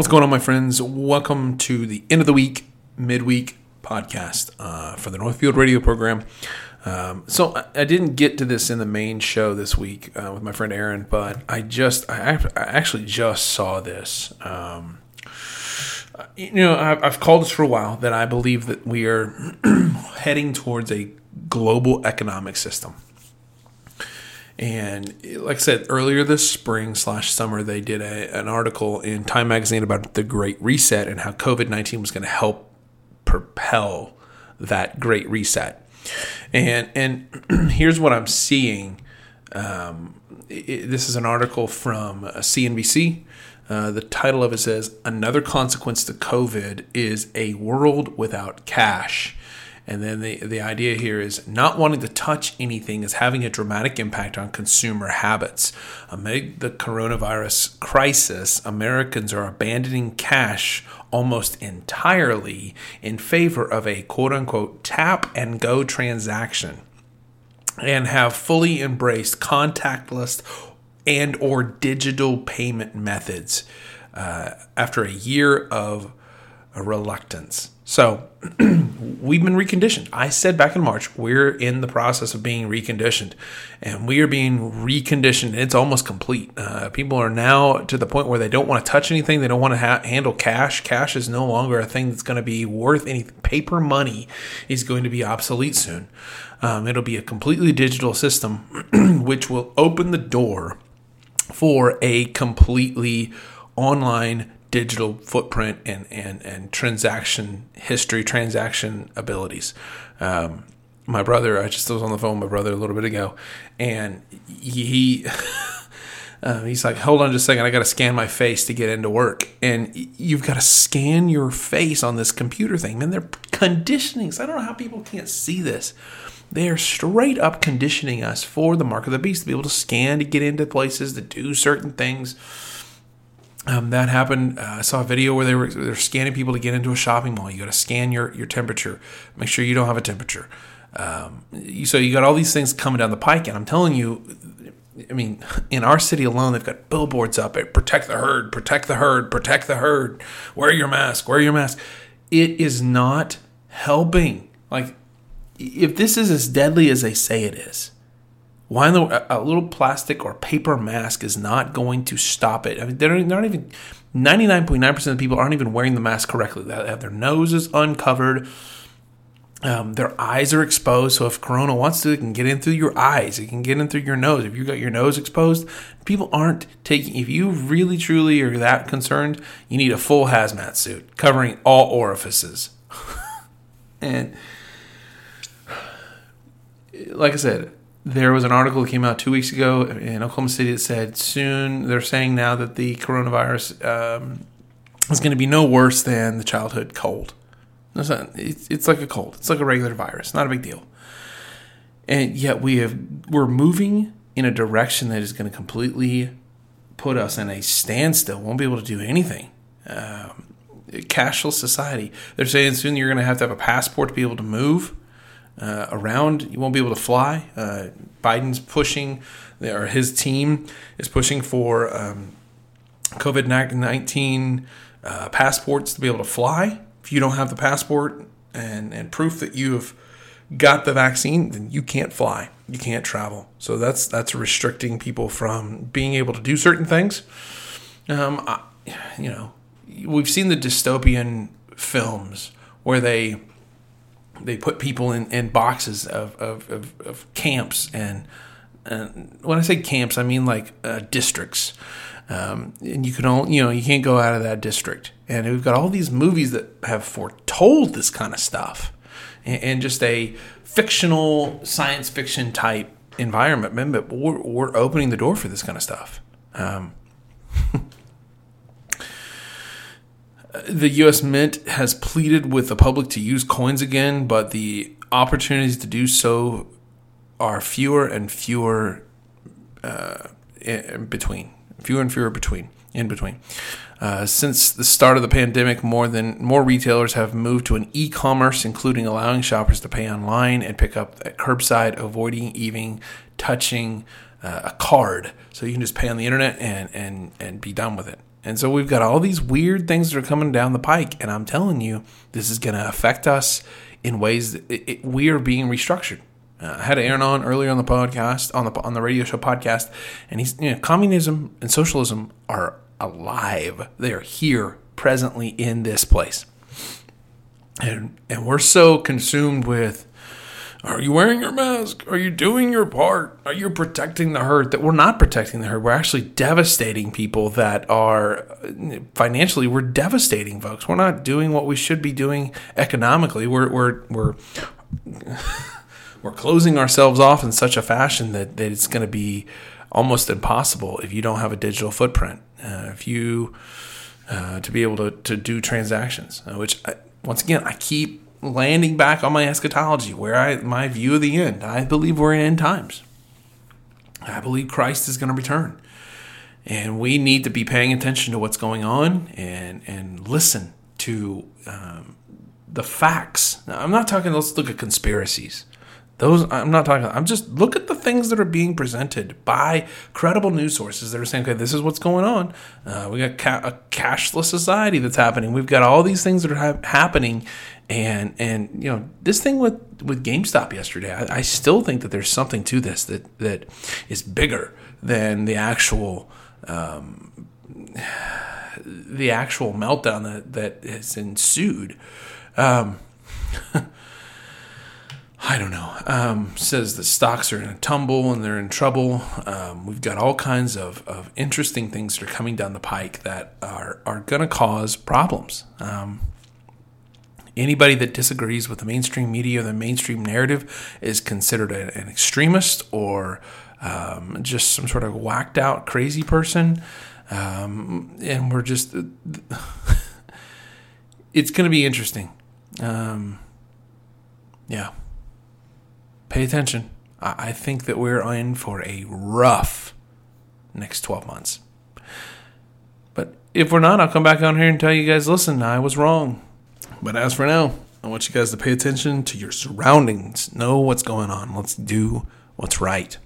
What's going on, my friends? Welcome to the end of the week, midweek podcast uh, for the Northfield radio program. Um, so I, I, didn't get to this in the main show this week uh, with my friend Aaron, but I just, I, I actually just saw this. Um, you know, I've, I've called this for a while that I believe that we are heading towards a global economic system. And like I said earlier this spring slash summer, they did a, an article in Time Magazine about the Great Reset and how COVID 19 was going to help propel that Great Reset. And, and here's what I'm seeing. Um, it, this is an article from CNBC. Uh, the title of it says Another consequence to COVID is a world without cash. And then the, the idea here is not wanting to touch anything is having a dramatic impact on consumer habits. Amid the coronavirus crisis, Americans are abandoning cash almost entirely in favor of a quote unquote tap and go transaction and have fully embraced contactless and or digital payment methods uh, after a year of reluctance. So we've been reconditioned. I said back in March, we're in the process of being reconditioned, and we are being reconditioned. It's almost complete. Uh, people are now to the point where they don't want to touch anything. They don't want to ha- handle cash. Cash is no longer a thing that's going to be worth anything. Paper money is going to be obsolete soon. Um, it'll be a completely digital system, which will open the door for a completely online digital footprint and, and, and transaction history, transaction abilities. Um, my brother, I just was on the phone with my brother a little bit ago, and he. Uh, he's like, hold on just a second. I got to scan my face to get into work. And you've got to scan your face on this computer thing. Man, they're conditioning. So I don't know how people can't see this. They are straight up conditioning us for the mark of the beast to be able to scan to get into places, to do certain things. Um, that happened. Uh, I saw a video where they were they're scanning people to get into a shopping mall. You got to scan your your temperature. Make sure you don't have a temperature. Um, you, so you got all these things coming down the pike, and I'm telling you, I mean, in our city alone, they've got billboards up at "Protect the herd, protect the herd, protect the herd." Wear your mask. Wear your mask. It is not helping. Like, if this is as deadly as they say it is, why in the, a little plastic or paper mask is not going to stop it? I mean, they're not even 99.9% of people aren't even wearing the mask correctly. They have their noses uncovered. Um, their eyes are exposed. So if Corona wants to, it can get in through your eyes. It can get in through your nose. If you got your nose exposed, people aren't taking. If you really truly are that concerned, you need a full hazmat suit covering all orifices. and like I said, there was an article that came out two weeks ago in Oklahoma City that said soon they're saying now that the coronavirus um, is going to be no worse than the childhood cold. It's, it's like a cold. It's like a regular virus. Not a big deal. And yet we have we're moving in a direction that is going to completely put us in a standstill. Won't be able to do anything. Um, cashless society. They're saying soon you're going to have to have a passport to be able to move uh, around. You won't be able to fly. Uh, Biden's pushing, or his team is pushing for um, COVID 19 uh, passports to be able to fly. If you don't have the passport and, and proof that you have got the vaccine, then you can't fly. You can't travel. So that's that's restricting people from being able to do certain things. Um, I, you know, we've seen the dystopian films where they they put people in, in boxes of, of, of, of camps and, and when I say camps, I mean like uh, districts. Um, and you can only, you know, you can't go out of that district. And we've got all these movies that have foretold this kind of stuff, and, and just a fictional science fiction type environment. But we're, we're opening the door for this kind of stuff. Um, the U.S. Mint has pleaded with the public to use coins again, but the opportunities to do so are fewer and fewer uh, in between. Fewer and fewer between in between. Uh, since the start of the pandemic, more than more retailers have moved to an e-commerce, including allowing shoppers to pay online and pick up at curbside, avoiding even touching uh, a card. So you can just pay on the internet and and and be done with it. And so we've got all these weird things that are coming down the pike. And I'm telling you, this is going to affect us in ways that it, it, we are being restructured. Uh, I had Aaron on earlier on the podcast, on the on the radio show podcast, and he's you know, communism and socialism are alive. They are here presently in this place, and and we're so consumed with are you wearing your mask? Are you doing your part? Are you protecting the herd? That we're not protecting the herd. We're actually devastating people that are financially. We're devastating folks. We're not doing what we should be doing economically. We're we're we're we're closing ourselves off in such a fashion that, that it's going to be almost impossible if you don't have a digital footprint. Uh, if you uh, to be able to, to do transactions, uh, which I, once again I keep landing back on my eschatology, where I my view of the end. I believe we're in end times. I believe Christ is going to return. And we need to be paying attention to what's going on and and listen to um, the facts. Now, I'm not talking. Let's look at conspiracies. Those I'm not talking. I'm just look at the things that are being presented by credible news sources that are saying, "Okay, this is what's going on. Uh, we got ca- a cashless society that's happening. We've got all these things that are ha- happening, and and you know this thing with with GameStop yesterday. I, I still think that there's something to this that that is bigger than the actual." Um, the actual meltdown that, that has ensued. Um, I don't know. Um, says the stocks are in a tumble and they're in trouble. Um, we've got all kinds of, of interesting things that are coming down the pike that are, are going to cause problems. Um, anybody that disagrees with the mainstream media or the mainstream narrative is considered a, an extremist or um, just some sort of whacked out crazy person. Um, and we're just, it's going to be interesting. Um, yeah pay attention. I think that we're in for a rough next 12 months. But if we're not, I'll come back on here and tell you guys listen, I was wrong. But as for now, I want you guys to pay attention to your surroundings, know what's going on. Let's do what's right.